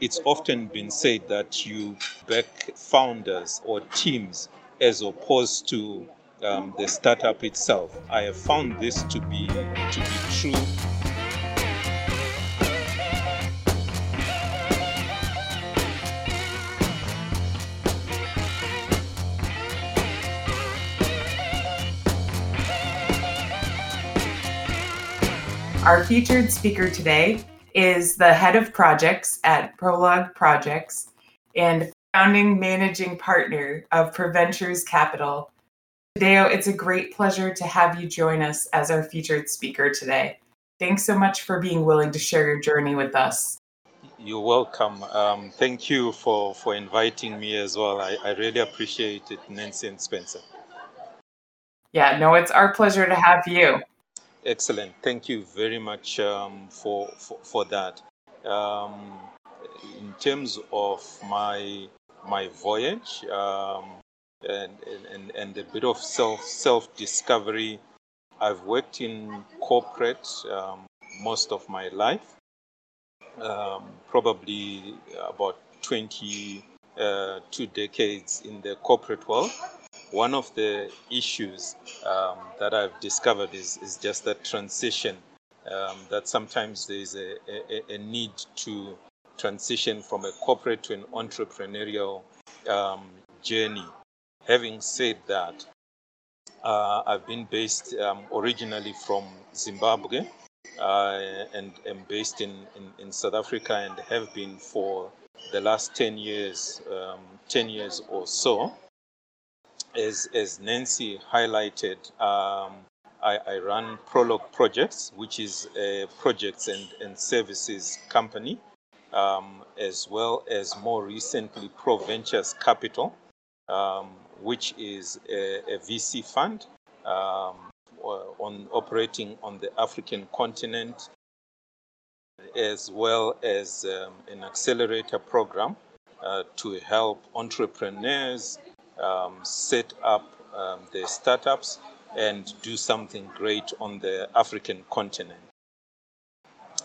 it's often been said that you back founders or teams as opposed to um, the startup itself. I have found this to be to be true. Our featured speaker today is the head of projects at Prologue Projects and founding managing partner of Proventures Capital. Tadeo, it's a great pleasure to have you join us as our featured speaker today. Thanks so much for being willing to share your journey with us. You're welcome. Um, thank you for, for inviting me as well. I, I really appreciate it, Nancy and Spencer. Yeah, no, it's our pleasure to have you. Excellent. Thank you very much um, for, for, for that. Um, in terms of my my voyage um, and, and and a bit of self self discovery, I've worked in corporate um, most of my life. Um, probably about 20 uh, two decades in the corporate world one of the issues um, that I've discovered is, is just that transition. Um, that sometimes there's a, a, a, need to transition from a corporate to an entrepreneurial um, journey. Having said that, uh, I've been based um, originally from Zimbabwe uh, and am based in, in, in, South Africa and have been for the last 10 years, um, 10 years or so as, as Nancy highlighted, um, I, I, run Prologue Projects, which is a projects and, and services company, um, as well as more recently ProVentures Capital, um, which is a, a VC fund um, on operating on the African continent, as well as um, an accelerator program uh, to help entrepreneurs um, set up um, their startups and do something great on the African continent.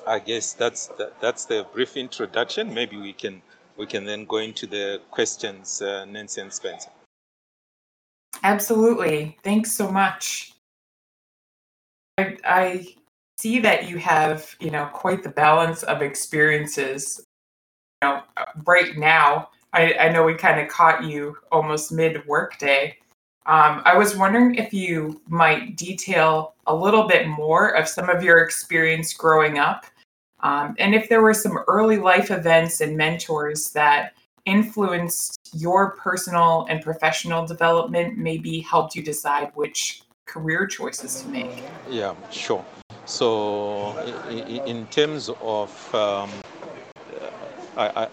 I guess that's the, that's the brief introduction. Maybe we can we can then go into the questions, uh, Nancy and Spencer. Absolutely. Thanks so much. I, I see that you have you know quite the balance of experiences. You know, right now I, I know we kind of caught you almost mid workday. Um, I was wondering if you might detail a little bit more of some of your experience growing up, um, and if there were some early life events and mentors that influenced your personal and professional development, maybe helped you decide which career choices to make. Yeah, sure. So, in terms of um, I, I,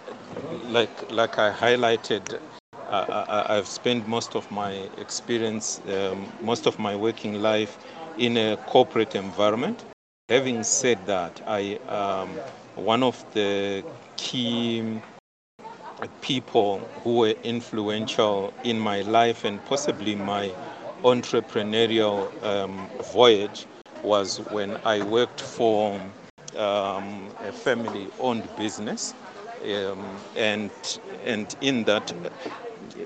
like like I highlighted, I, have spent most of my experience, um, most of my working life in a corporate environment. Having said that, I um, one of the key people who were influential in my life and possibly my entrepreneurial um, voyage was when I worked for um, a family-owned business um, and and in that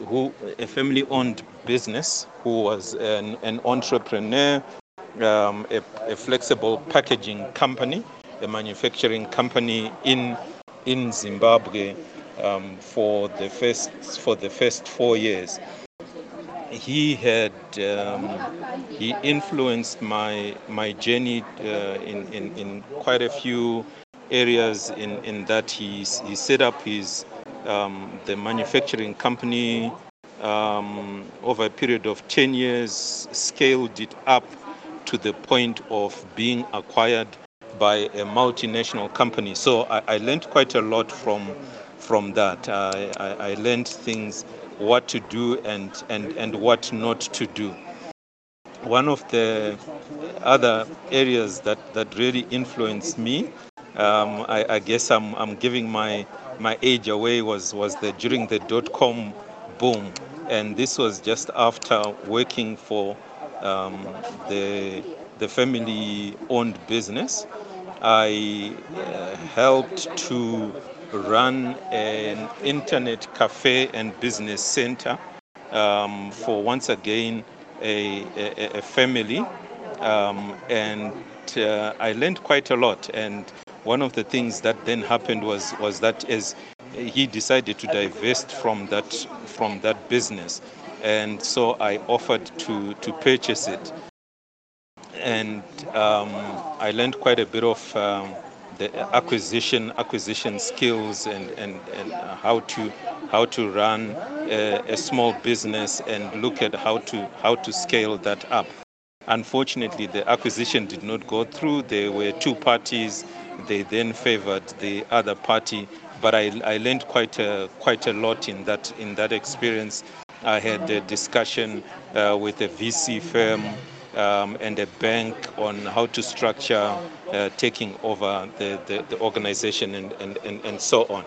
who a family-owned business who was an, an entrepreneur um, a, a, flexible packaging company a manufacturing company in in Zimbabwe um, for the first for the first four years. He had um, he influenced my my journey uh, in, in in quite a few areas in, in that he, he set up his um, the manufacturing company um, over a period of 10 years, scaled it up to the point of being acquired by a multinational company. So I, I learned quite a lot from from that. I, I, I learned things, what to do and, and, and what not to do. One of the other areas that, that really influenced me um, I, I, guess I'm, I'm giving my, my age away was, was the, during the dot com boom. And this was just after working for um, the, the family owned business. I uh, helped to run an internet cafe and business center um, for once again a, a, a family. Um, and uh, I learned quite a lot. And one of the things that then happened was, was that as he decided to divest from that, from that business, and so I offered to, to purchase it. And um, I learned quite a bit of um, the acquisition acquisition skills and, and, and how to how to run a, a small business and look at how to how to scale that up. Unfortunately, the acquisition did not go through. There were two parties. They then favored the other party, but I, I learned quite a, quite a lot in that in that experience. I had a discussion uh, with a VC firm um, and a bank on how to structure uh, taking over the, the, the organization and, and, and, and, so on.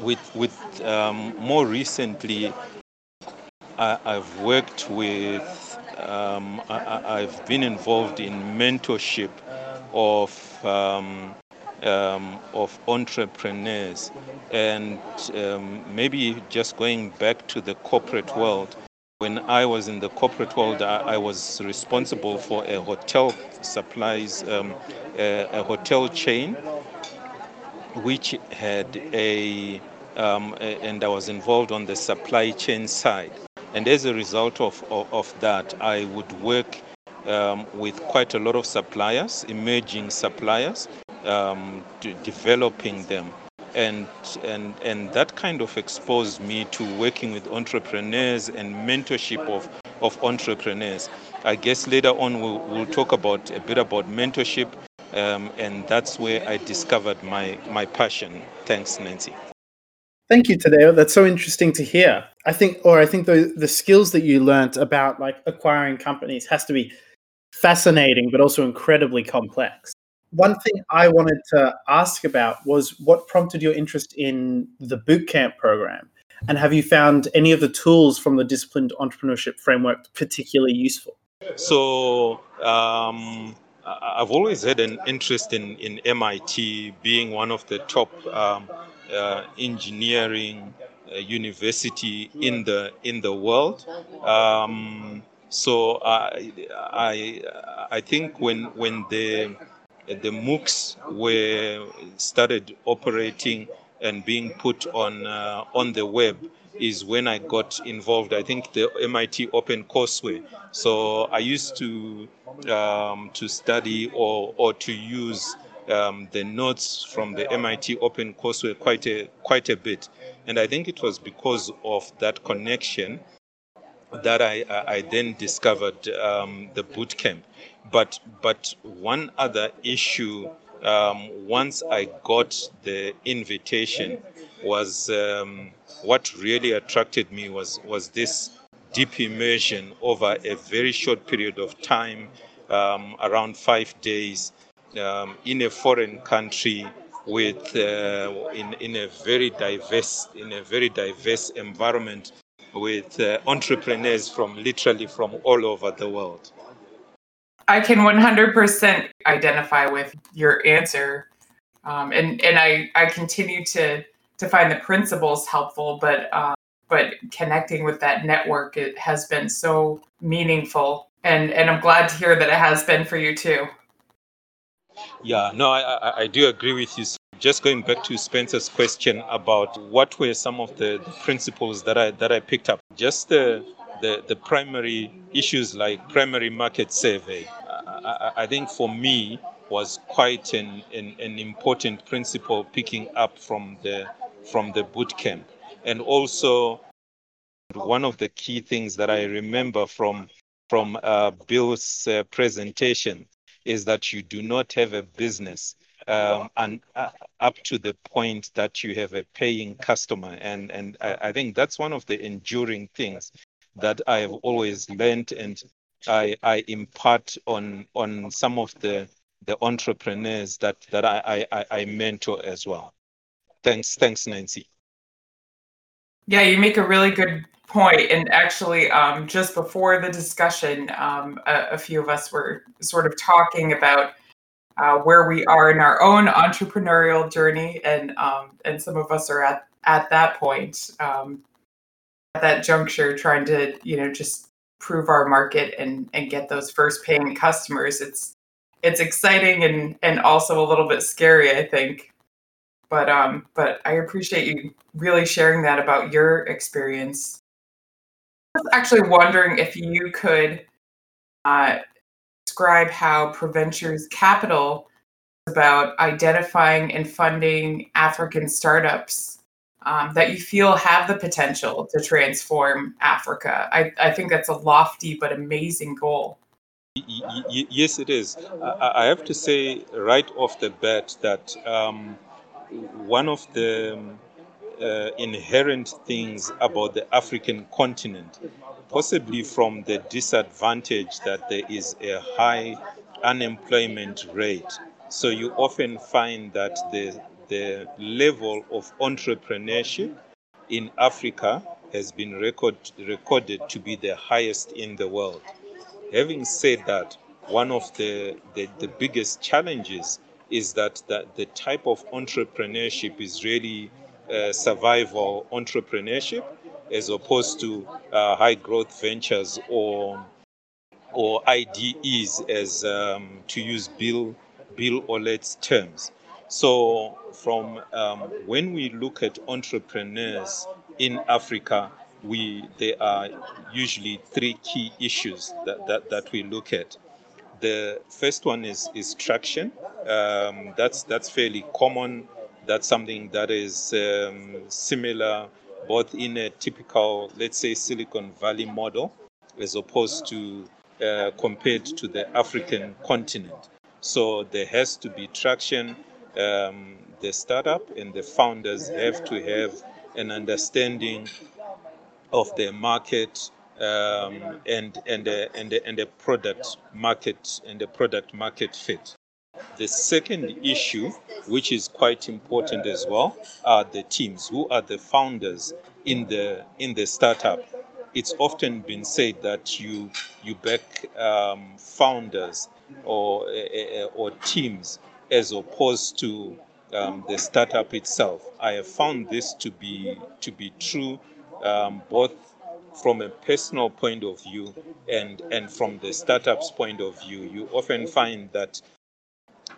With, with um, more recently, I, have worked with, um, I, have been involved in mentorship of, um, um, of entrepreneurs and um, maybe just going back to the corporate world when I was in the corporate world, I, I was responsible for a hotel supplies, um, a, a, hotel chain, which had a, um, and I was involved on the supply chain side. And as a result of, of, of that, I would work um, with quite a lot of suppliers, emerging suppliers, um, developing them and and and that kind of exposed me to working with entrepreneurs and mentorship of of entrepreneurs. I guess later on we'll, we'll talk about a bit about mentorship, um, and that's where I discovered my my passion. Thanks, Nancy. Thank you, Tadeo. That's so interesting to hear. I think, or I think the the skills that you learned about like acquiring companies has to be fascinating, but also incredibly complex one thing I wanted to ask about was what prompted your interest in the bootcamp program? And have you found any of the tools from the disciplined entrepreneurship framework particularly useful? So, um, I've always had an interest in, in MIT being one of the top um, uh, engineering uh, university in the in the world. Um, so I, I I think when when the the MOOCs were started operating and being put on uh, on the web is when I got involved. I think the MIT Open Courseware. So I used to um, to study or or to use um, the notes from the MIT Open Courseware quite a quite a bit, and I think it was because of that connection that I I then discovered um, the boot camp. But but one other issue, um, once I got the invitation, was um, what really attracted me was was this deep immersion over a very short period of time, um, around five days, um, in a foreign country with uh, in in a very diverse in a very diverse environment with uh, entrepreneurs from literally from all over the world. I can 100% identify with your answer. Um, and and I, I continue to to find the principles helpful, but um, but connecting with that network it has been so meaningful, and and I'm glad to hear that it has been for you too. Yeah, no, I I, I do agree with you. Just going back to Spencer's question about what were some of the, principles that I that I picked up, just the the, the primary issues like primary market survey, I, I think for me was quite an, an, an, important principle picking up from the from the boot camp. And also one of the key things that I remember from from uh, Bill's uh, presentation is that you do not have a business and uh, up to the point that you have a paying customer. And and I, think that's one of the enduring things that I have always learned and I, impart on on some of the entrepreneurs that that I, mentor as well. Thanks, thanks, Nancy. Yeah, you make a really good point. And actually, um, just before the discussion, um, a, few of us were sort of talking about uh, where we are in our own entrepreneurial journey, and um, and some of us are at at that point, um, at that juncture, trying to you know just prove our market and and get those first paying customers. It's it's exciting and and also a little bit scary, I think. But um, but I appreciate you really sharing that about your experience. I was actually wondering if you could uh, describe how Proventures Capital is about identifying and funding African startups um, that you feel have the potential to transform Africa. I, I think that's a lofty but amazing goal. Yes, it is. I have to say right off the bat that um, one of the uh, inherent things about the African continent, possibly from the disadvantage that there is a high unemployment rate. So you often find that the, the level of entrepreneurship in Africa has been record, recorded to be the highest in the world. Having said that, one of the, the, the biggest challenges is that, that the type of entrepreneurship is really uh, survival entrepreneurship as opposed to uh, high growth ventures or or IDEs as um, to use Bill Bill Aulet's terms. So from um, when we look at entrepreneurs in Africa, we there are usually three key issues that, that, that we look at. The first one is is traction. Um, that's that's fairly common. That's something that is um, similar both in a typical, let's say, Silicon Valley model, as opposed to uh, compared to the African continent. So there has to be traction. Um, the startup and the founders have to have an understanding of the market um, and and a, and a, and a product market and the product market fit. The second issue, which is quite important as well, are the teams. Who are the founders in the in the startup? It's often been said that you you back um, founders or uh, or teams as opposed to um, the startup itself. I have found this to be to be true um, both from a personal point of view and and from the startup's point of view. You often find that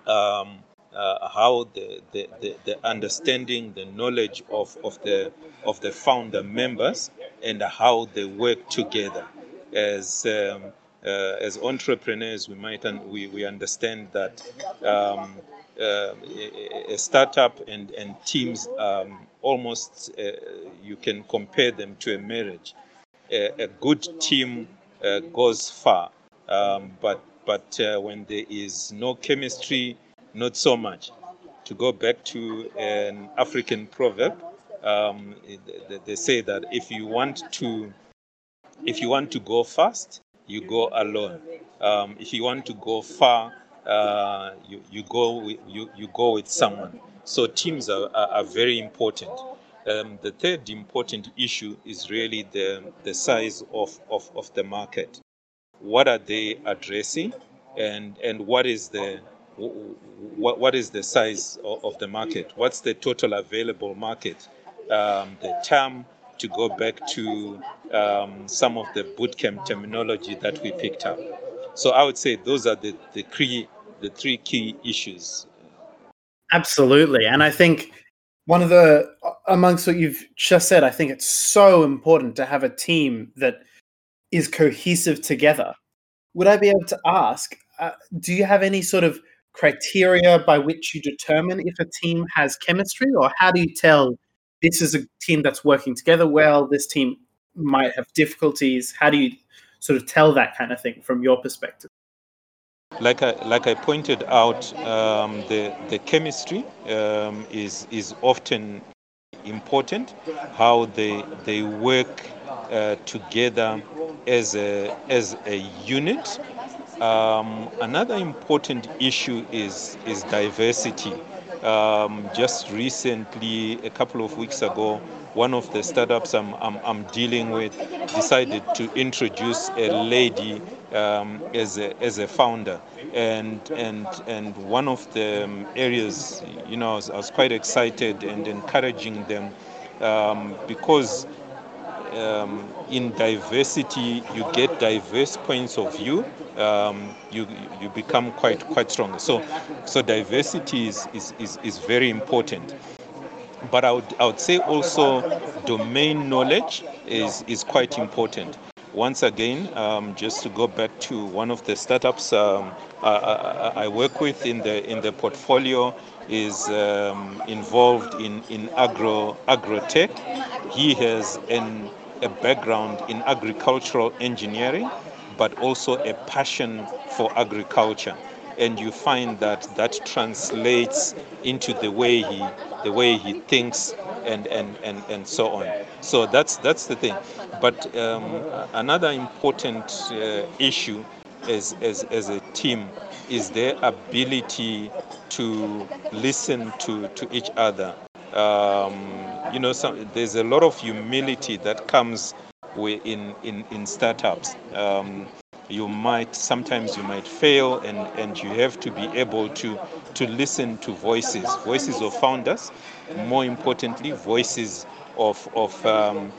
um, uh, how the, the, the, the, understanding, the knowledge of, of, the, of the founder members and how they work together. As, um, uh, as entrepreneurs, we might un- we, we understand that um, uh, a, startup and, and teams um, almost uh, you can compare them to a marriage. A, a good team uh, goes far, um, but but uh, when there is no chemistry, not so much. To go back to an African proverb, um, they say that if you want to, if you want to go fast, you go alone. Um, if you want to go far, uh, you, you go with, you, you go with someone. So teams are, are, are very important. Um, the third important issue is really the, the size of, of, of the market what are they addressing? And and what is the what, what is the size of, the market? What's the total available market? Um, the term to go back to um, some of the bootcamp terminology that we picked up. So i would say those are the, the three the three key issues. Absolutely. And i think one of the amongst what you've just said i think it's so important to have a team that is cohesive together. Would I be able to ask, uh, do you have any sort of criteria by which you determine if a team has chemistry, or how do you tell this is a team that's working together well, this team might have difficulties? How do you sort of tell that kind of thing from your perspective? Like I, like I pointed out, um, the, the chemistry um, is, is often important, how they, they work uh, together as a, as a unit. Um, another important issue is, is diversity. Um, just recently, a couple of weeks ago, one of the startups I'm, I'm, I'm dealing with decided to introduce a lady um, as, a, as a founder. And, and, and one of the um, areas, you know, I was, I was quite excited and encouraging them um, because um, in diversity you get diverse points of view um, you you become quite quite strong so so diversity is is, is, is very important but I would, I would say also domain knowledge is, is quite important. Once again, um, just to go back to one of the startups um, I, I, I, work with in the in the portfolio is um, involved in in agro agrotech. He has an, a background in agricultural engineering, but also a passion for agriculture. And you find that that translates into the way he the way he thinks and and and, and so on. So that's that's the thing. But um, another important uh, issue as, as as a team is their ability to listen to to each other. Um, you know some, there's a lot of humility that comes in in in startups um, you might sometimes you might fail and and you have to be able to to listen to voices voices of founders more importantly voices of of um,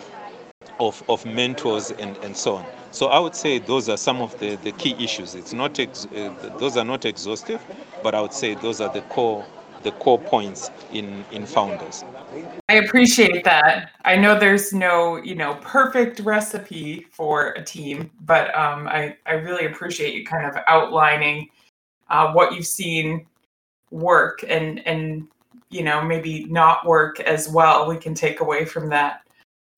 of, of mentors and, and so on. So I would say those are some of the, the key issues. It's not ex- uh, those are not exhaustive, but I would say those are the core the core points in in founders. I appreciate that. I know there's no, you know, perfect recipe for a team, but um, I, I really appreciate you kind of outlining uh, what you've seen work and and you know maybe not work as well. We can take away from that.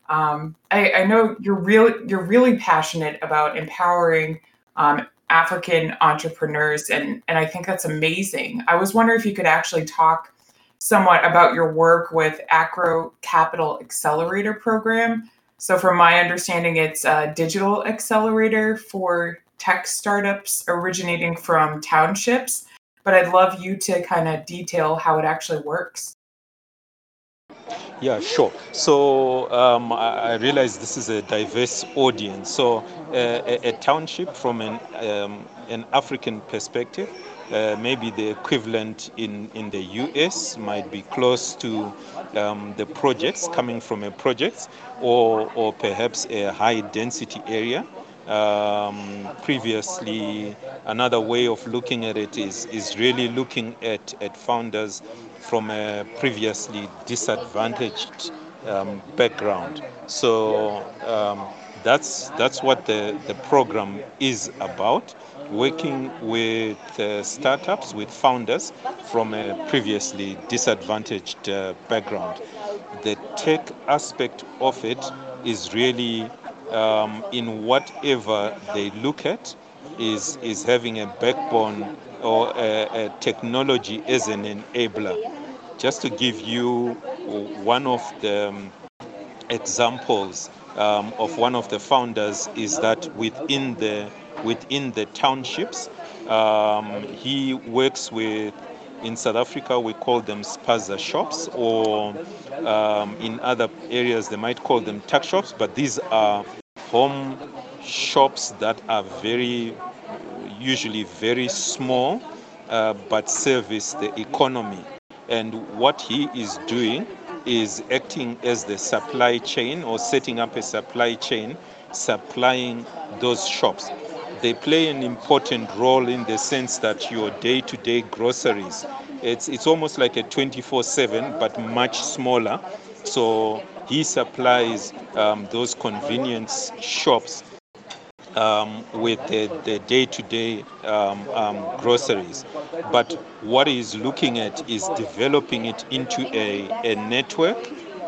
Um, I, I know you're really you're really passionate about empowering um, African entrepreneurs, and and I think that's amazing. I was wondering if you could actually talk somewhat about your work with Acro Capital Accelerator Program. So, from my understanding, it's a digital accelerator for tech startups originating from townships. But I'd love you to kind of detail how it actually works. Yeah, sure. So um, I, I, realize this is a diverse audience. So uh, a, a, township from an, um, an African perspective uh, maybe the equivalent in, in the US might be close to um, the projects coming from a project or, or perhaps a high density area. Um, previously, another way of looking at it is, is really looking at, at founders from a previously disadvantaged um, background. So um, that's, that's what the, the program is about working with uh, startups, with founders from a previously disadvantaged uh, background. The tech aspect of it is really um, in whatever they look at is is having a backbone or a, a technology as an enabler. Just to give you one of the um, examples um, of one of the founders is that within the within the townships. Um, he works with, in South Africa, we call them spaza shops, or um, in other areas, they might call them tuck shops, but these are home shops that are very, usually very small, uh, but service the economy. And what he is doing is acting as the supply chain or setting up a supply chain supplying those shops they play an important role in the sense that your day-to-day groceries it's it's almost like a 24/7 but much smaller so he supplies um, those convenience shops um, with the, the day-to-day um, um, groceries. But what he's looking at is developing it into a, a network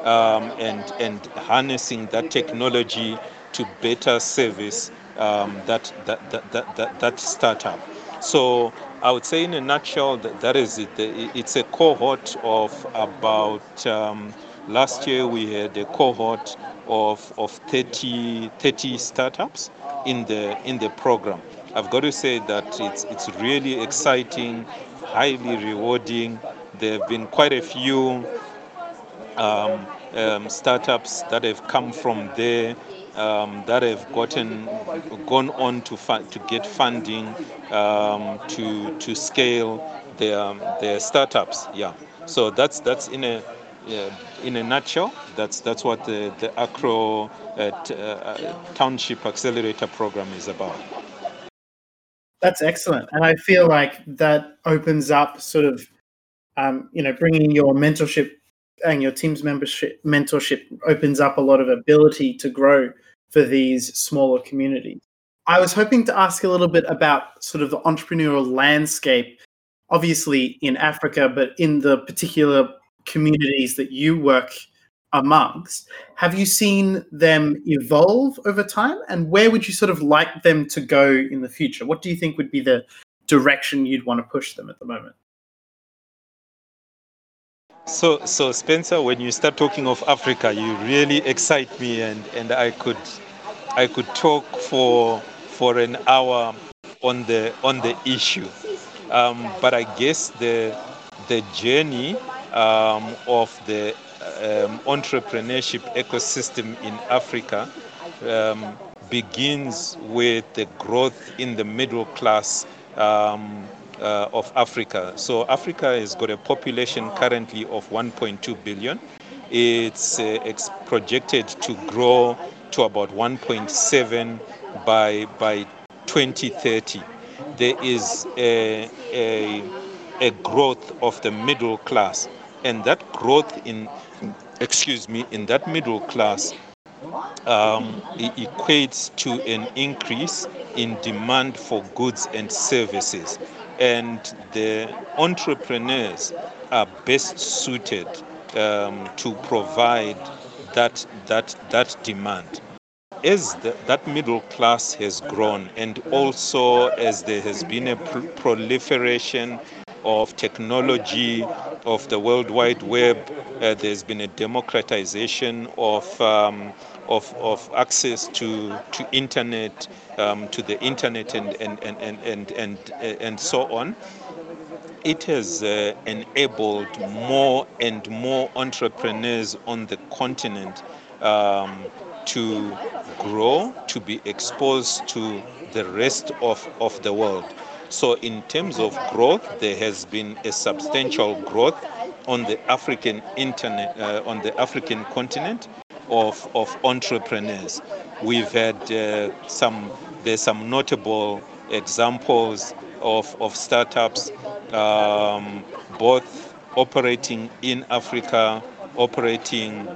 um, and, and harnessing that technology to better service um, that, that, that, that, that, startup. So I would say, in a nutshell, that, that is it. It's a cohort of about, um, last year we had a cohort of, of 30, 30 startups in the, in the program. I've got to say that it's, it's really exciting, highly rewarding. There have been quite a few um, um, startups that have come from there um, that have gotten gone on to to get funding um, to to scale their their startups. Yeah, so that's that's in a yeah, in a nutshell. That's that's what the the Acro uh, t- uh, Township Accelerator Program is about. That's excellent, and I feel like that opens up sort of, um, you know, bringing your mentorship and your team's membership mentorship opens up a lot of ability to grow for these smaller communities. I was hoping to ask a little bit about sort of the entrepreneurial landscape, obviously in Africa, but in the particular communities that you work amongst. Have you seen them evolve over time? And where would you sort of like them to go in the future? What do you think would be the direction you'd want to push them at the moment? So, so Spencer, when you start talking of Africa, you really excite me, and, and I could, I could talk for for an hour on the on the issue. Um, but I guess the the journey um, of the um, entrepreneurship ecosystem in Africa um, begins with the growth in the middle class um, uh, of Africa. So Africa has got a population currently of 1.2 billion. It's uh, ex- projected to grow to about 1.7 by by 2030. There is a, a, a growth of the middle class, and that growth in excuse me in that middle class um, equates to an increase in demand for goods and services and the entrepreneurs are best suited um, to provide that that that demand. As the, that middle class has grown and also as there has been a pr- proliferation of technology of the world wide web uh, there's been a democratization of um, of, of access to, to internet, um, to the internet and, and, and, and, and, and, and so on, it has uh, enabled more and more entrepreneurs on the continent um, to grow, to be exposed to the rest of, of the world. So, in terms of growth, there has been a substantial growth on the African internet, uh, on the African continent, of, of entrepreneurs. We've had uh, some, there's some notable examples of, of startups, um, both operating in Africa, operating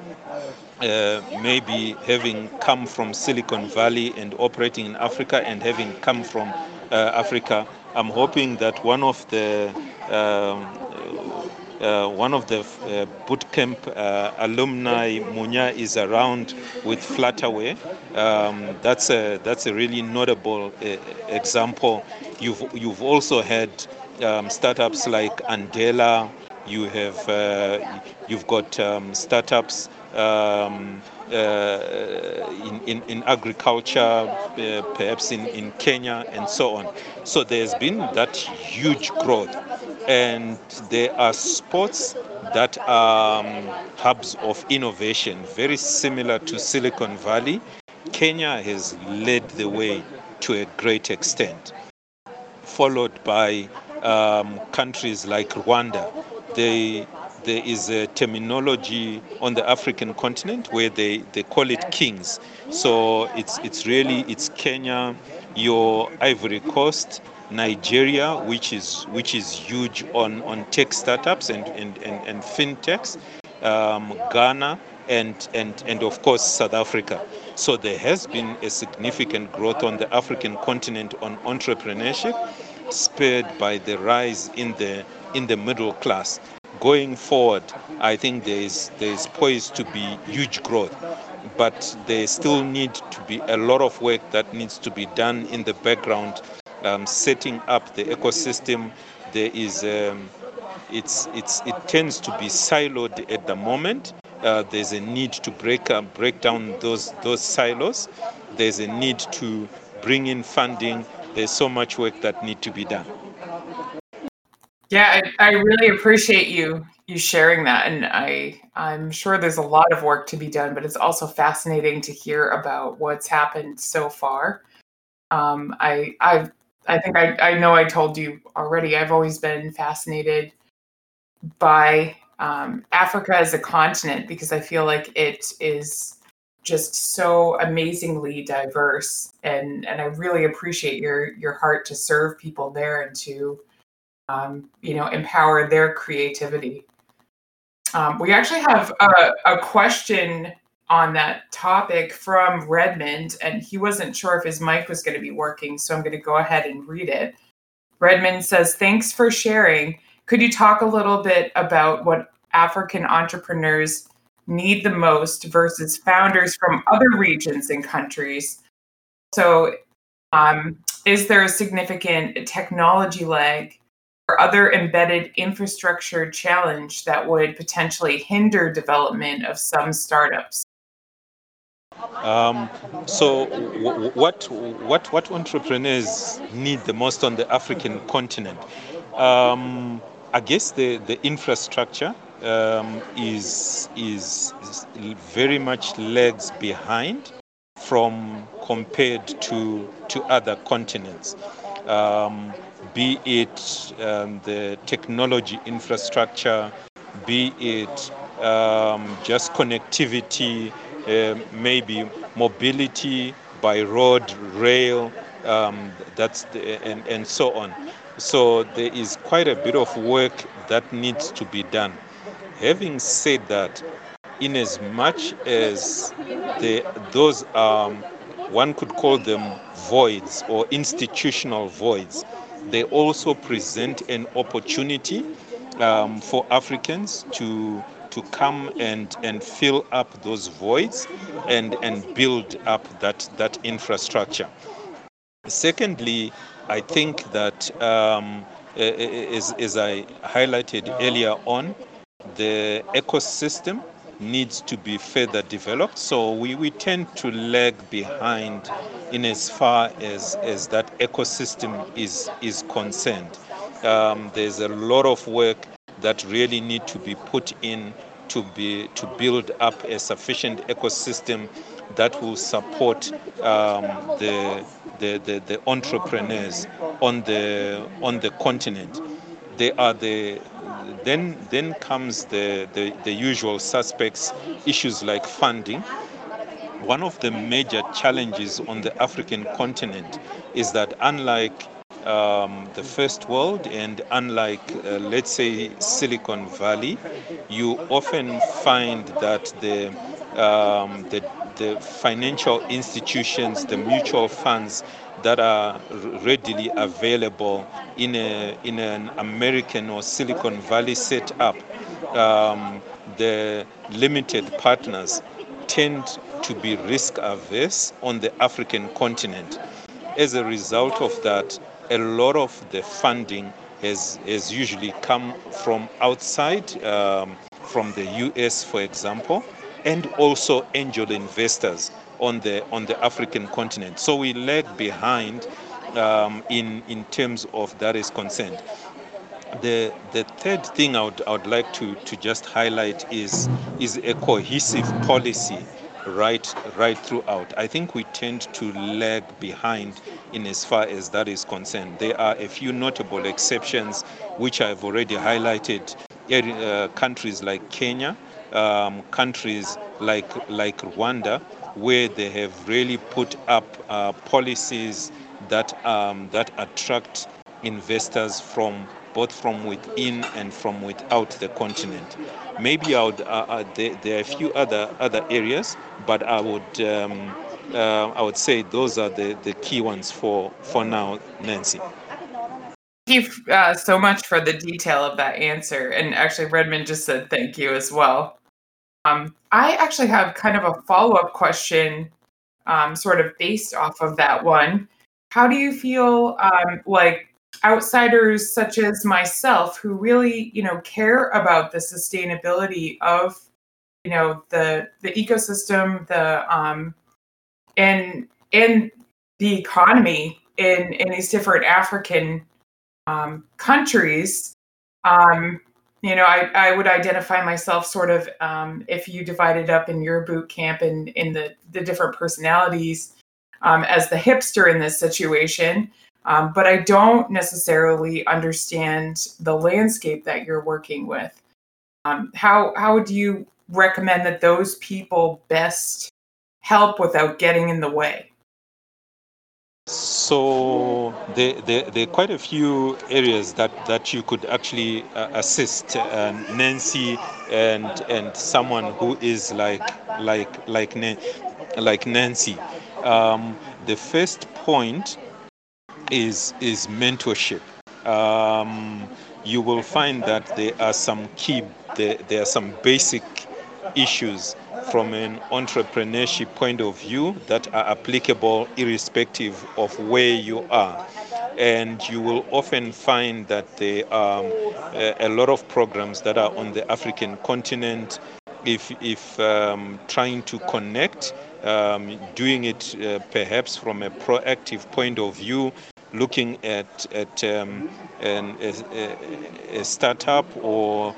uh, maybe having come from Silicon Valley and operating in Africa and having come from uh, Africa. I'm hoping that one of the um, uh, one of the uh, bootcamp uh, alumni, Munya, is around with Flutterwave. Um, that's a that's a really notable uh, example. You've you've also had um, startups like Andela. You have uh, you've got um, startups. Uh, in, in, in, agriculture, uh, perhaps in, in Kenya, and so on. So there's been that huge growth and there are sports that are um, hubs of innovation, very similar to Silicon Valley. Kenya has led the way to a great extent, followed by um, countries like Rwanda. They, there is a terminology on the African continent where they, they call it kings. So it's, it's really, it's Kenya, your Ivory Coast, Nigeria, which is which is huge on, on tech startups and, and, and, and fintechs, um, Ghana, and, and, and of course South Africa. So there has been a significant growth on the African continent on entrepreneurship, spurred by the rise in the in the middle class. Going forward, I think there is there is poised to be huge growth, but there still need to be a lot of work that needs to be done in the background um, setting up the ecosystem. There is, um, it's, it's, it tends to be siloed at the moment. Uh, there's a need to break, uh, break down those, those silos. There's a need to bring in funding. There's so much work that need to be done. Yeah, I, I really appreciate you you sharing that, and I I'm sure there's a lot of work to be done, but it's also fascinating to hear about what's happened so far. Um, I I I think I I know I told you already. I've always been fascinated by um, Africa as a continent because I feel like it is just so amazingly diverse and and I really appreciate your your heart to serve people there and to um, you know empower their creativity. Um, we actually have a, a question on that topic from Redmond, and he wasn't sure if his mic was going to be working, so I'm going to go ahead and read it. Redmond says, Thanks for sharing. Could you talk a little bit about what African entrepreneurs need the most versus founders from other regions and countries. So, um, is there a significant technology lag or other embedded infrastructure challenge that would potentially hinder development of some startups? Um, so, w- what what what entrepreneurs need the most on the African continent? Um, I guess the the infrastructure um, is, is, is very much lags behind from compared to to other continents. Um, be it um, the technology infrastructure, be it um, just connectivity, uh, maybe mobility by road, rail, um, that's the, and, and so on. So there is quite a bit of work that needs to be done. Having said that, in as much as the, those um, one could call them voids or institutional voids, they also present an opportunity um, for Africans to to come and, and fill up those voids and, and build up that, that infrastructure. Secondly, I think that um, as, as I highlighted earlier on, the ecosystem needs to be further developed. So we, we tend to lag behind in as far as, as that ecosystem is, is concerned. Um, there's a lot of work that really need to be put in to be to build up a sufficient ecosystem that will support um, the, the, the, the entrepreneurs on the on the continent. They are the then, then comes the, the, the usual suspects, issues like funding. One of the major challenges on the African continent is that unlike um, the first world and unlike, uh, let's say, Silicon Valley, you often find that the, um, the, the financial institutions, the mutual funds that are readily available in, a, in an American or Silicon Valley setup, um, the limited partners tend to be risk averse on the African continent. As a result of that, a lot of the funding has, has usually come from outside, um, from the US, for example, and also angel investors on the on the African continent. So we lag behind um, in in terms of that is concerned. The the third thing I would, I would like to, to just highlight is is a cohesive policy right right throughout. I think we tend to lag behind in as far as that is concerned. There are a few notable exceptions which I've already highlighted. Uh, countries like Kenya, um, countries like like Rwanda, where they have really put up uh, policies that um, that attract investors from both from within and from without the continent. Maybe I would, uh, uh, there, there, are a few other other areas, but I would um, uh, I would say those are the, the key ones for for now, Nancy. Thank you uh, so much for the detail of that answer. And actually, Redmond just said thank you as well. Um, I actually have kind of a follow up question, um, sort of based off of that one. How do you feel um, like outsiders such as myself who really, you know, care about the sustainability of, you know, the the ecosystem, the um, and and the economy in in these different African um, countries, um, you know, I, I would identify myself sort of um, if you divided up in your boot camp and in the, the different personalities um, as the hipster in this situation. Um, but I don't necessarily understand the landscape that you're working with. Um, how how would you recommend that those people best help without getting in the way? So there, there, there, are quite a few areas that, that you could actually uh, assist uh, Nancy and and someone who is like like like like Nancy. Um, the first point is is mentorship. Um, you will find that there are some key there, there are some basic issues from an entrepreneurship point of view that are applicable irrespective of where you are. And you will often find that there are a, a lot of programs that are on the African continent. If, if um, trying to connect, um, doing it uh, perhaps from a proactive point of view, looking at, at um, an, a, a startup or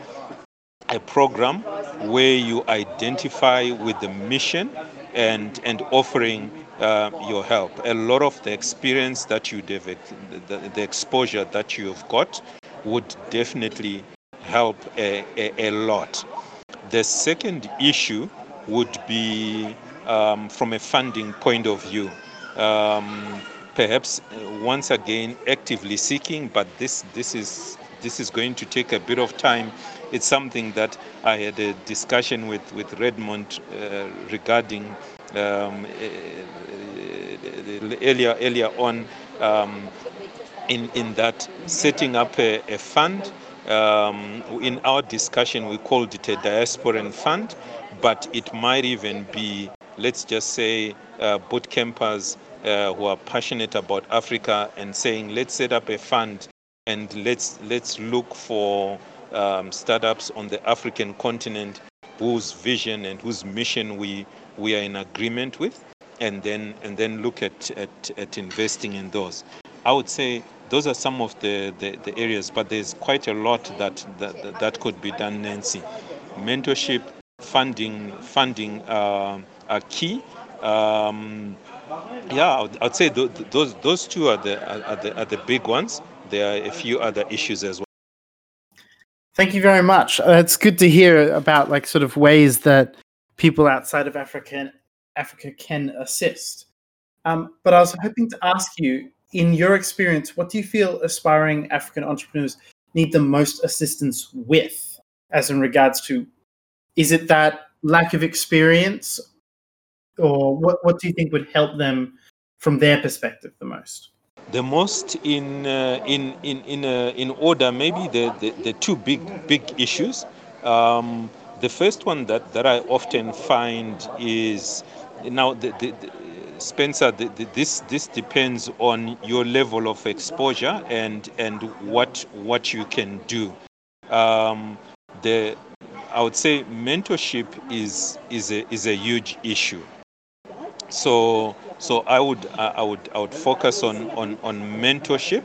a program where you identify with the mission and and offering uh, your help. A lot of the experience that you the, the exposure that you have got would definitely help a, a, a lot. The second issue would be um, from a funding point of view. Um, perhaps uh, once again actively seeking, but this this is this is going to take a bit of time it's something that I had a discussion with, with Redmond uh, regarding um, earlier earlier on um, in, in that setting up a, a fund. Um, in our discussion, we called it a diasporan fund, but it might even be, let's just say, uh, boot campers uh, who are passionate about Africa and saying, let's set up a fund and let's let's look for um, startups on the African continent whose vision and whose mission we, we are in agreement with, and then, and then look at, at, at investing in those. I would say those are some of the, the, the, areas, but there's quite a lot that, that, that could be done, Nancy. Mentorship, funding, funding uh, are key. Um, yeah, I'd, I'd say th- those, those two are the, are, the, are the big ones. There are a few other issues as well. Thank you very much. Uh, it's good to hear about like sort of ways that people outside of Africa Africa can assist. Um, but I was hoping to ask you, in your experience, what do you feel aspiring African entrepreneurs need the most assistance with, as in regards to, is it that lack of experience, or what? What do you think would help them from their perspective the most? The most in uh, in in in, uh, in order maybe the, the, the two big big issues. Um, the first one that, that I often find is now the, the, the Spencer this this depends on your level of exposure and and what what you can do. Um, the I would say mentorship is is a is a huge issue. So so I would I would I would focus on on, on mentorship,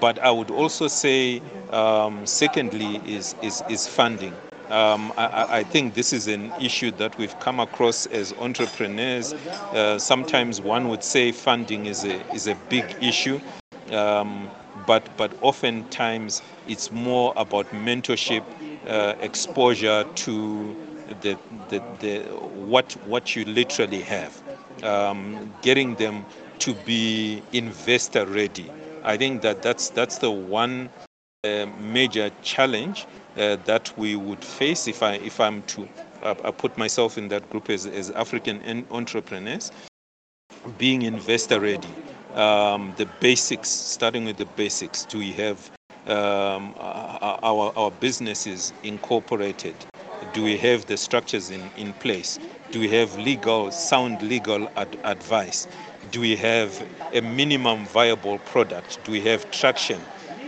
but I would also say um, secondly is is, is funding. Um, I, I, think this is an issue that we've come across as entrepreneurs. Uh, sometimes one would say funding is a is a big issue, um, but but oftentimes it's more about mentorship, uh, exposure to the, the, the what what you literally have um, getting them to be investor ready. I think that that's that's the one uh, major challenge uh, that we would face if I if I'm to uh, I put myself in that group as, as African entrepreneurs, being investor ready. Um, the basics, starting with the basics. Do we have um, our our businesses incorporated? Do we have the structures in, in place? Do we have legal, sound legal ad- advice? Do we have a minimum viable product? Do we have traction?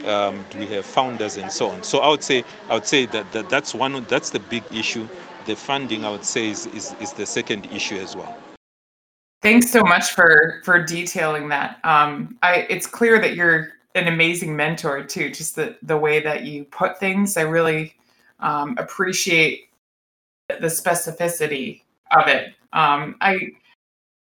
Um, do we have founders and so on? So I would say I would say that, that that's one that's the big issue. The funding I would say is, is, is the second issue as well. Thanks so much for for detailing that. Um, I it's clear that you're an amazing mentor too. Just the the way that you put things, I really um, appreciate the specificity of it. Um, I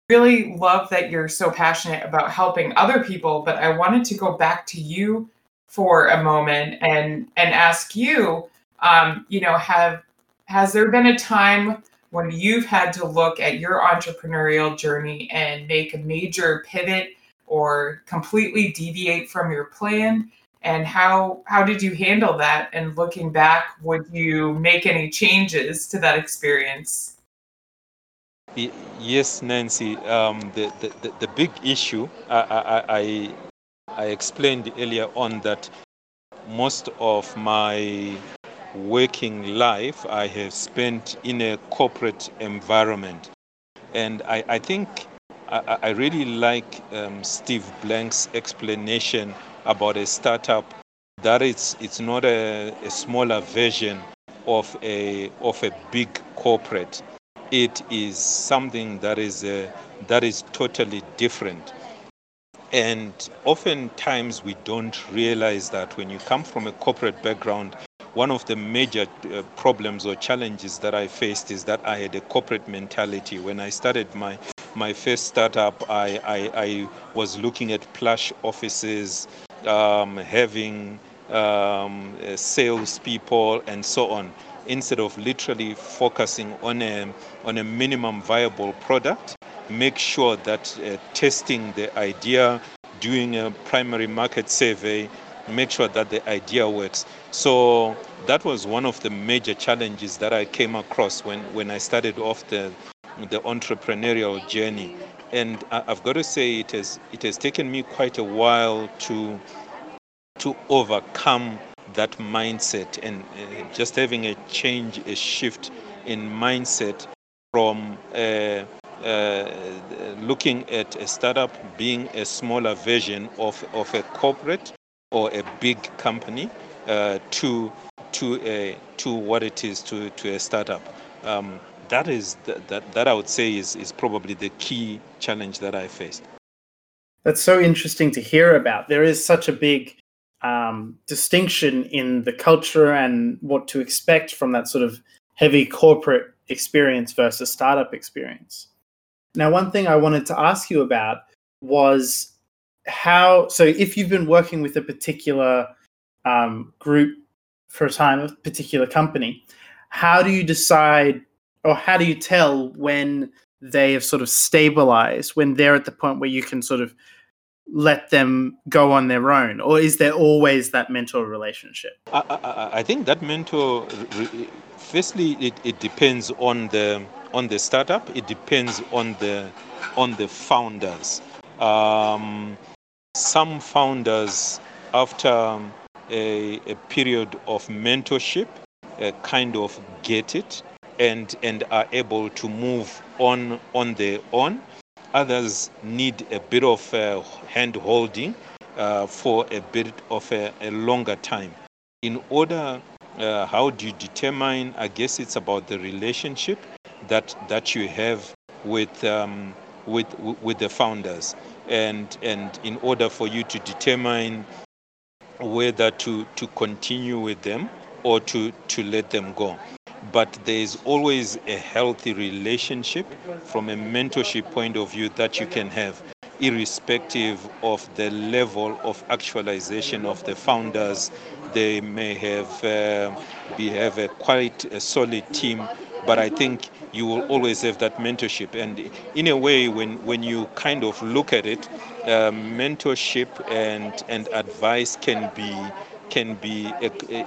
really love that you're so passionate about helping other people, but I wanted to go back to you for a moment and and ask you, um, you know, have has there been a time when you've had to look at your entrepreneurial journey and make a major pivot or completely deviate from your plan? And how how did you handle that? And looking back, would you make any changes to that experience? Yes, Nancy. Um, the, the, the big issue I, I, I, I explained earlier on that most of my working life I have spent in a corporate environment. And I, I think I, I really like um, Steve Blank's explanation about a startup that it's, it's not a, a smaller version of a, of a big corporate. It is something that is uh, that is totally different. And oftentimes we don't realize that when you come from a corporate background one of the major uh, problems or challenges that i faced is that i had a corporate mentality. When i started my my first startup i i, I was looking at plush offices um, having um, uh, salespeople and so on instead of literally focusing on a, on a minimum viable product, make sure that uh, testing the idea, doing a primary market survey, make sure that the idea works. So that was one of the major challenges that I came across when, when I started off the, the entrepreneurial journey. And I've got to say it has, it has taken me quite a while to, to overcome that mindset and uh, just having a change, a shift in mindset from uh, uh, looking at a startup being a smaller version of, of a corporate or a big company uh, to to a to what it is to, to a startup. Um, that is the, that that I would say is is probably the key challenge that I faced. That's so interesting to hear about. There is such a big um, distinction in the culture and what to expect from that sort of heavy corporate experience versus startup experience. Now, one thing I wanted to ask you about was how, so if you've been working with a particular um, group for a time, a particular company, how do you decide or how do you tell when they have sort of stabilized, when they're at the point where you can sort of let them go on their own, or is there always that mentor relationship? I, I, I think that mentor, firstly, it, it depends on the on the startup. It depends on the on the founders. Um, some founders, after a, a period of mentorship, uh, kind of get it and and are able to move on on their own Others need a bit of uh, hand holding uh, for a bit of a, a longer time. In order, uh, how do you determine? I guess it's about the relationship that that you have with um, with with the founders, and and in order for you to determine whether to to continue with them or to to let them go but there is always a healthy relationship from a mentorship point of view that you can have irrespective of the level of actualization of the founders. They may have uh, be have a quite a solid team but i think you will always have that mentorship. And in a way when when you kind of look at it uh, mentorship and and advice can be can be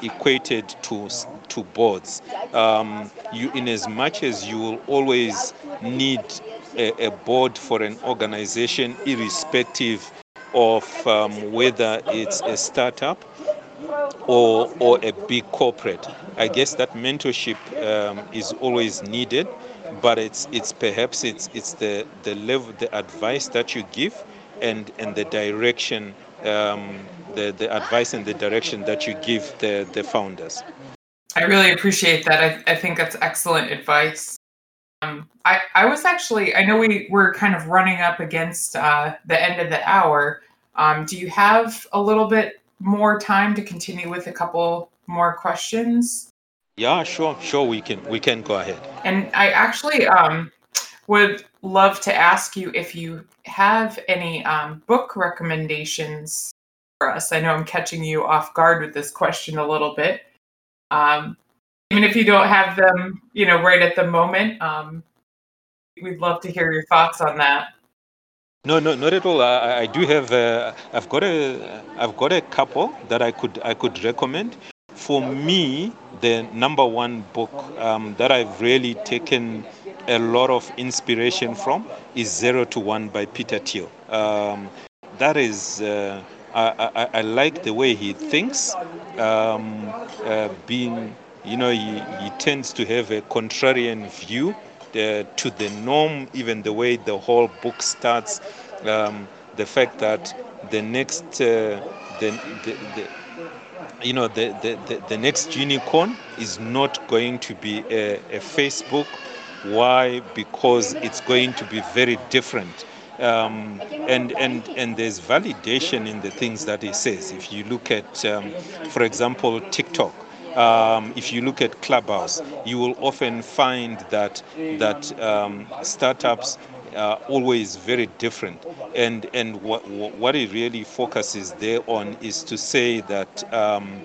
equated to to boards. Um, you, in as much as you will always need a, a board for an organization, irrespective of um, whether it's a startup or or a big corporate. I guess that mentorship um, is always needed, but it's it's perhaps it's it's the the level the advice that you give and and the direction um, the, the advice and the direction that you give the, the founders. I really appreciate that. I, I think that's excellent advice. Um, I, I was actually, I know we were kind of running up against uh, the end of the hour. Um, do you have a little bit more time to continue with a couple more questions? Yeah, sure, sure. We can we can go ahead. And I actually um, would love to ask you if you have any um, book recommendations for us. I know I'm catching you off guard with this question a little bit. Um, even if you don't have them, you know, right at the moment, um, we'd love to hear your thoughts on that. No, no, not at all. I, I do have. Uh, I've got a. I've got a couple that I could. I could recommend. For me, the number one book um, that I've really taken a lot of inspiration from is Zero to One by Peter Thiel. Um, that is. Uh, I, I, I, like the way he thinks. Um, uh, being, you know, he, he tends to have a contrarian view uh, to the norm, even the way the whole book starts, um, the fact that the next, uh, the, the, the, you know, the, the, the, the, next unicorn is not going to be a, a Facebook. Why? Because it's going to be very different. Um, and and and there's validation in the things that he says. If you look at, um, for example, TikTok, um, if you look at Clubhouse, you will often find that that um, startups are always very different. And and what what it really focuses there on is to say that. Um,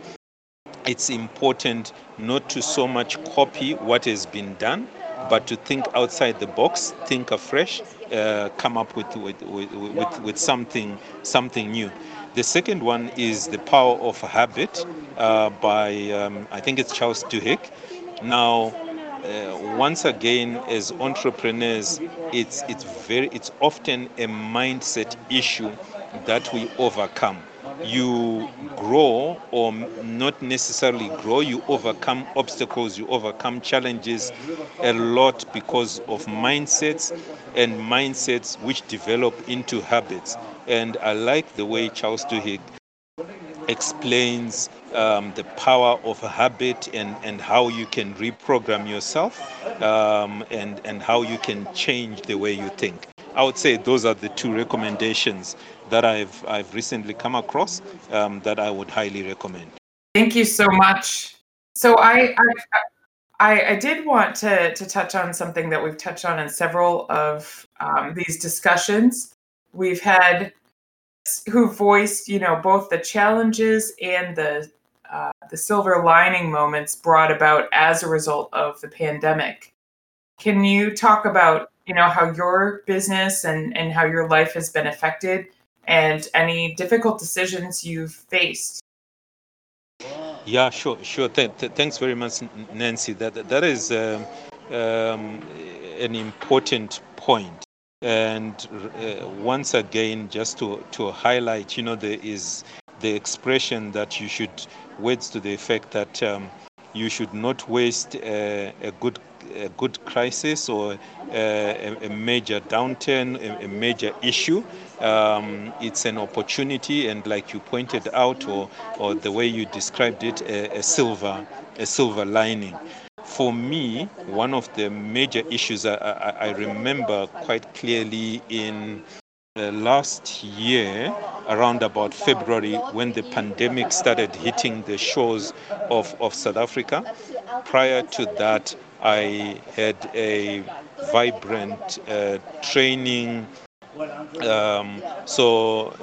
it's important not to so much copy what has been done, but to think outside the box, think afresh, uh, come up with with, with, with, with something something new. The second one is The Power of Habit uh, by, um, I think it's Charles Duhigg. Now, uh, once again, as entrepreneurs, it's, it's, very, it's often a mindset issue that we overcome. You grow, or not necessarily grow, you overcome obstacles, you overcome challenges a lot because of mindsets and mindsets which develop into habits. And I like the way Charles Duhigg explains um, the power of a habit and, and how you can reprogram yourself um, and, and how you can change the way you think. I would say those are the two recommendations that I've, I've recently come across um, that I would highly recommend. Thank you so much. So I, I, I, did want to, to touch on something that we've touched on in several of um, these discussions. We've had who voiced, you know, both the challenges and the uh, the silver lining moments brought about as a result of the pandemic. Can you talk about, you know, how your business and and how your life has been affected, and any difficult decisions you've faced? Yeah, sure, sure. Th- th- thanks very much, Nancy. That that is um, um, an important point. And uh, once again, just to, to highlight, you know, there is the expression that you should, words to the effect that um, you should not waste a, a good a good crisis or a, a major downturn, a, a major issue. Um, it's an opportunity, and like you pointed out, or, or the way you described it, a, a silver a silver lining for me, one of the major issues I, I, I remember quite clearly in last year, around about February, when the pandemic started hitting the shores of, of South Africa. Prior to that, I had a vibrant uh, training. Um, so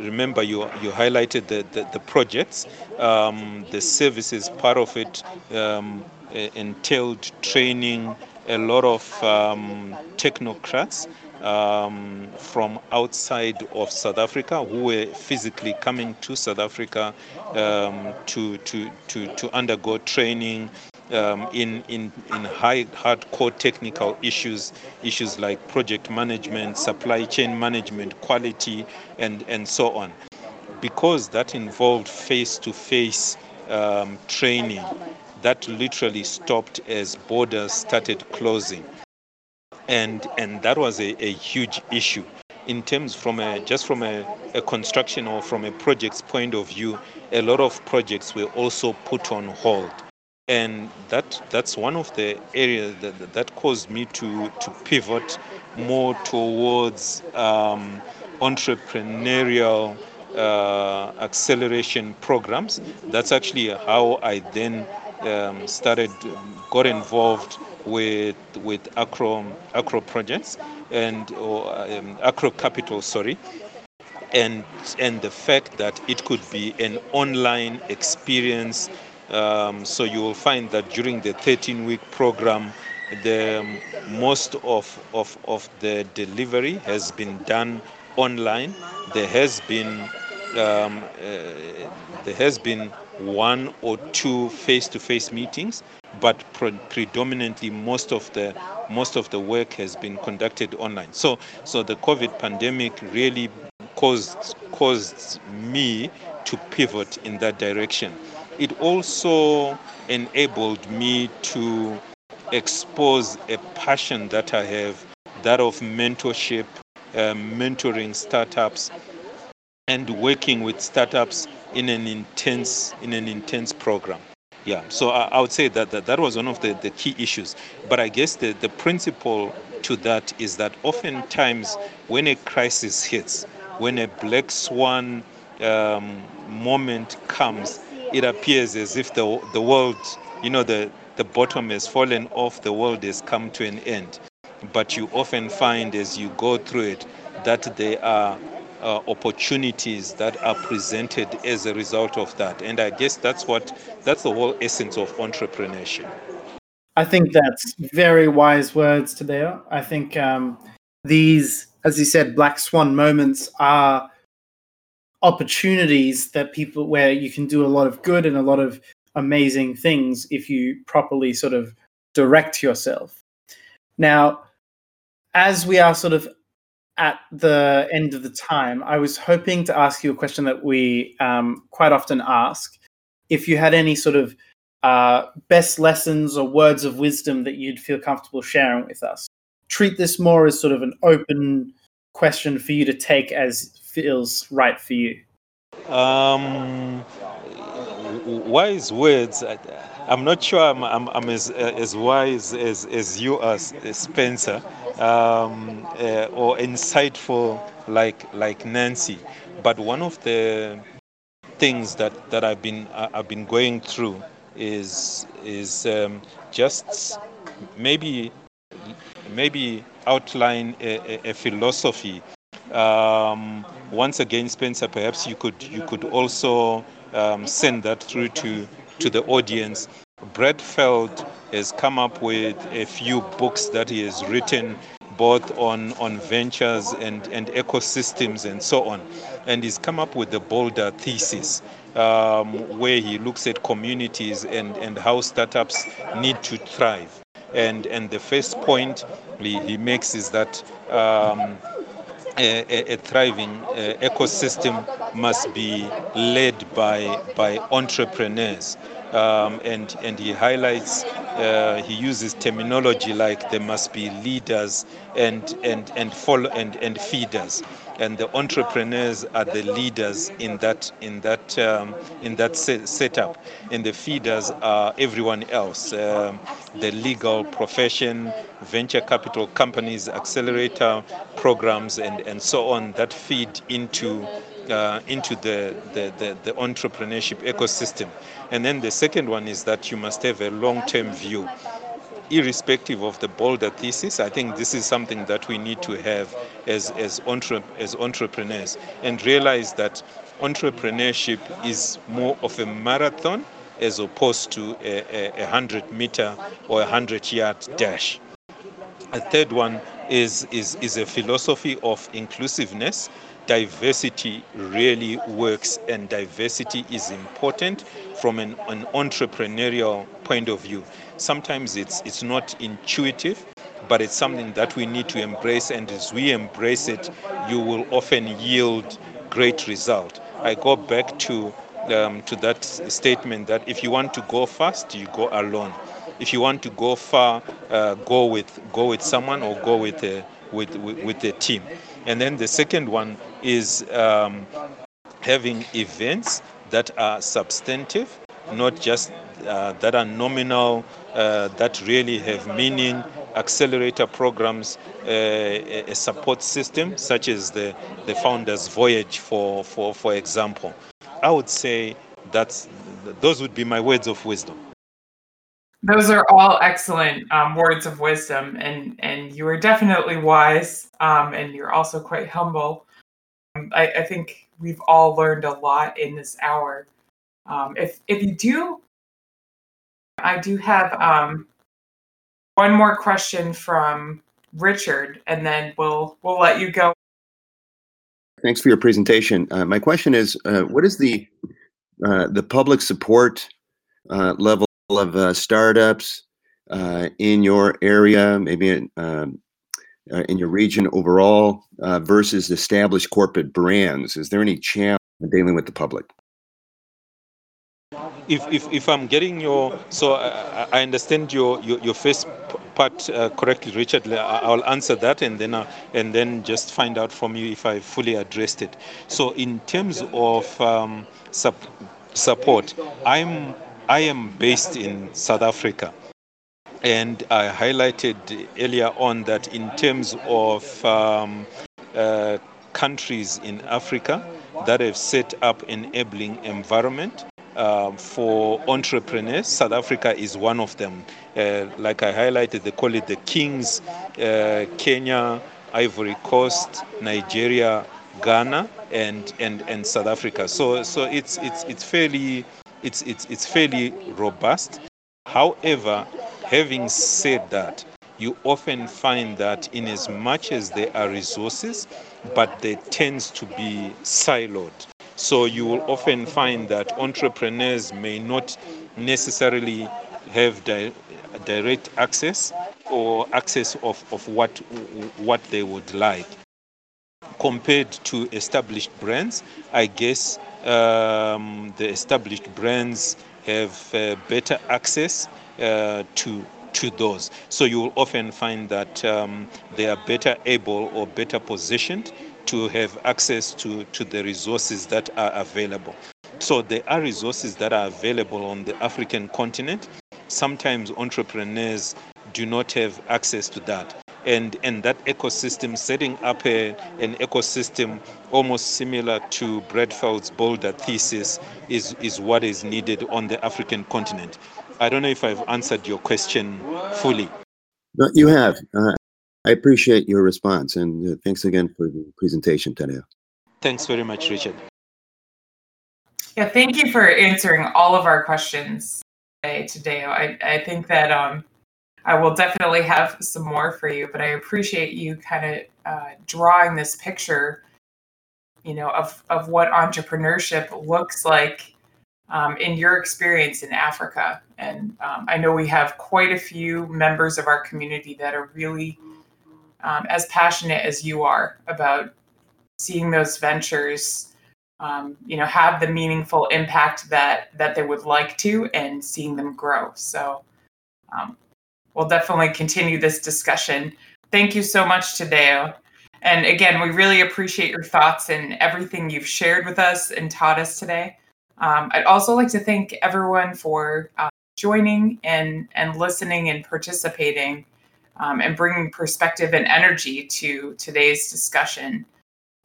remember, you you highlighted the the, the projects, um, the services part of it. Um, entailed training a lot of um, technocrats um, from outside of South Africa who were physically coming to South Africa um, to, to, to, to undergo training um, in, in, in high hardcore technical issues, issues like project management, supply chain management, quality, and, and so on. Because that involved face to face training, that literally stopped as borders started closing. And, and that was a, a huge issue in terms from a just from a, a, construction or from a project's point of view a lot of projects were also put on hold and that that's one of the areas that, that caused me to to pivot more towards um, entrepreneurial uh, acceleration programs that's actually how i then um, started, got involved with with Acro Acro projects and or um, Acro Capital, sorry, and and the fact that it could be an online experience. Um, so you will find that during the 13-week program, the most of, of of the delivery has been done online. There has been um, uh, there has been one or two face-to-face meetings, but pre- predominantly most of the most of the work has been conducted online. So so the COVID pandemic really caused caused me to pivot in that direction. It also enabled me to expose a passion that I have, that of mentorship, uh, mentoring startups, and working with startups in an intense in an intense program. Yeah, so I, I would say that, that that was one of the, the key issues. But I guess the, the principle to that is that oftentimes when a crisis hits, when a black swan um, moment comes, it appears as if the, the world, you know, the, the bottom has fallen off, the world has come to an end. But you often find as you go through it that there are uh, opportunities that are presented as a result of that. And I guess that's what that's the whole essence of entrepreneurship. I think that's very wise words, Tadeo. I think um, these, as you said, black swan moments are opportunities that people where you can do a lot of good and a lot of amazing things if you properly sort of direct yourself. Now, as we are sort of at the end of the time, I was hoping to ask you a question that we um, quite often ask. If you had any sort of uh, best lessons or words of wisdom that you'd feel comfortable sharing with us, treat this more as sort of an open question for you to take as feels right for you. Um, wise words. I, I'm not sure I'm, I'm, I'm as, as wise as, as you are, Spencer, um, uh, or insightful like, like Nancy. But one of the things that, that I've, been, I've been going through is, is um, just maybe, maybe outline a, a, a philosophy. Um, once again, Spencer, perhaps you could, you could also um, send that through to to the audience. Brad Feld has come up with a few books that he has written both on, on ventures and, and ecosystems and so on. And he's come up with the Boulder thesis, um, where he looks at communities and, and how startups need to thrive. And, and the first point he, he makes is that um, a, a, thriving uh, ecosystem must be led by, by entrepreneurs. Um, and, and he highlights, uh, he uses terminology like there must be leaders and, and, and, follow, and, and feeders. And the entrepreneurs are the leaders in that in that um, in that set, setup. And the feeders are everyone else. Um, the legal profession venture capital companies accelerator programs and and so on that feed into uh, into the, the, the, the entrepreneurship ecosystem. And then the second one is that you must have a long term view irrespective of the Boulder thesis, I think this is something that we need to have as, as, entre, as entrepreneurs and realize that entrepreneurship is more of a marathon as opposed to a, a, a 100 meter or a 100 yard dash. A third one is, is, is a philosophy of inclusiveness. Diversity really works, and diversity is important from an, an entrepreneurial point of view. Sometimes it's it's not intuitive but it's something that we need to embrace and as we embrace it you will often yield great result. I go back to um, to that statement that if you want to go fast you go alone. If you want to go far uh, go with go with someone or go with a with, with, with a team and then the second one is um, having events that are substantive not just uh, that are nominal, uh, that really have meaning, accelerator programs, uh, a support system such as the, the Founders Voyage, for, for, for example. I would say that those would be my words of wisdom. Those are all excellent um, words of wisdom, and and you are definitely wise, um, and you're also quite humble. Um, I, I, think we've all learned a lot in this hour. Um, if if you do, I do have um, one more question from Richard, and then we'll we'll let you go. Thanks for your presentation. Uh, my question is, uh, what is the uh, the public support uh, level of uh, startups uh, in your area, maybe in, um, in your region overall, versus established corporate brands? Is there any challenge dealing with the public? If, if, if I'm getting your, so I, I understand your, your, your first part uh, correctly, Richard. I'll answer that and then uh, and then just find out from you if I fully addressed it. So in terms of um, sup- support, I'm I am based in South Africa. And I highlighted earlier on that in terms of um, uh, countries in Africa that have set up enabling environment, uh, for entrepreneurs. South Africa is one of them. Uh, like I highlighted, they call it the Kings, uh, Kenya, Ivory Coast, Nigeria, Ghana, and, and, and South Africa. So, so it's, it's, it's, fairly, it's, it's, it's fairly robust. However, having said that, you often find that in as much as there are resources, but they tends to be siloed. So you will often find that entrepreneurs may not necessarily have di- direct access or access of, of what, what they would like. Compared to established brands, I guess um, the established brands have uh, better access uh, to to those. So you will often find that um, they are better able or better positioned to have access to, to the resources that are available. So there are resources that are available on the African continent. Sometimes entrepreneurs do not have access to that. And, and that ecosystem, setting up a, an ecosystem almost similar to Brad Feld's Boulder thesis, is, is what is needed on the African continent. I don't know if I've answered your question fully. No, you have. Uh, I appreciate your response and uh, thanks again for the presentation, Tadeo. Thanks very much, Richard. Yeah, thank you for answering all of our questions today, Tadeo. I, I think that um, I will definitely have some more for you, but I appreciate you kind of uh, drawing this picture, you know, of, of what entrepreneurship looks like um, in your experience in Africa. And um, I know we have quite a few members of our community that are really um, as passionate as you are about seeing those ventures um, you know have the meaningful impact that that they would like to and seeing them grow so um, we'll definitely continue this discussion. Thank you so much Tadeo. And again we really appreciate your thoughts and everything you've shared with us and taught us today. Um, i'd also like to thank everyone for uh, joining and and listening and participating um, and bringing perspective and energy to today's discussion.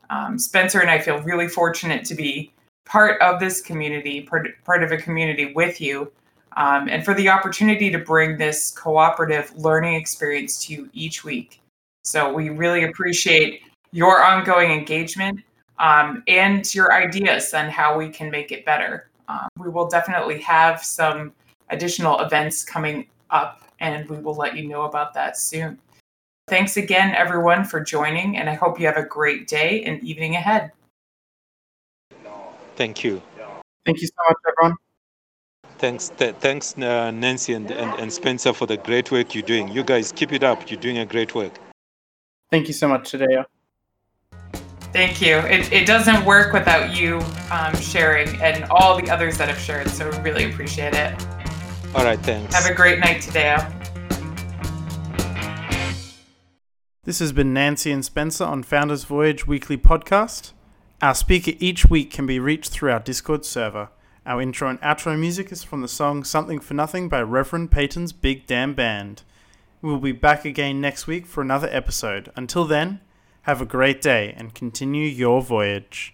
Um, Spencer and I feel really fortunate to be part of this community, part, part of a community with you, um, and for the opportunity to bring this cooperative learning experience to you each week. So we really appreciate your ongoing engagement um, and your ideas on how we can make it better. Um, we will definitely have some additional events coming up and we will let you know about that soon. Thanks again, everyone, for joining, and I hope you have a great day and evening ahead. Thank you. Thank you so much, everyone. Thanks, th- thanks, uh, Nancy and, and, and Spencer, for the great work you're doing. You guys keep it up. You're doing a great work. Thank you so much, Tadeo. Thank you. It, it doesn't work without you um, sharing and all the others that have shared, so really appreciate it. All right, thanks. Have a great night today. This has been Nancy and Spencer on Founders Voyage Weekly Podcast. Our speaker each week can be reached through our Discord server. Our intro and outro music is from the song Something for Nothing by Reverend Peyton's Big Damn Band. We'll be back again next week for another episode. Until then, have a great day and continue your voyage.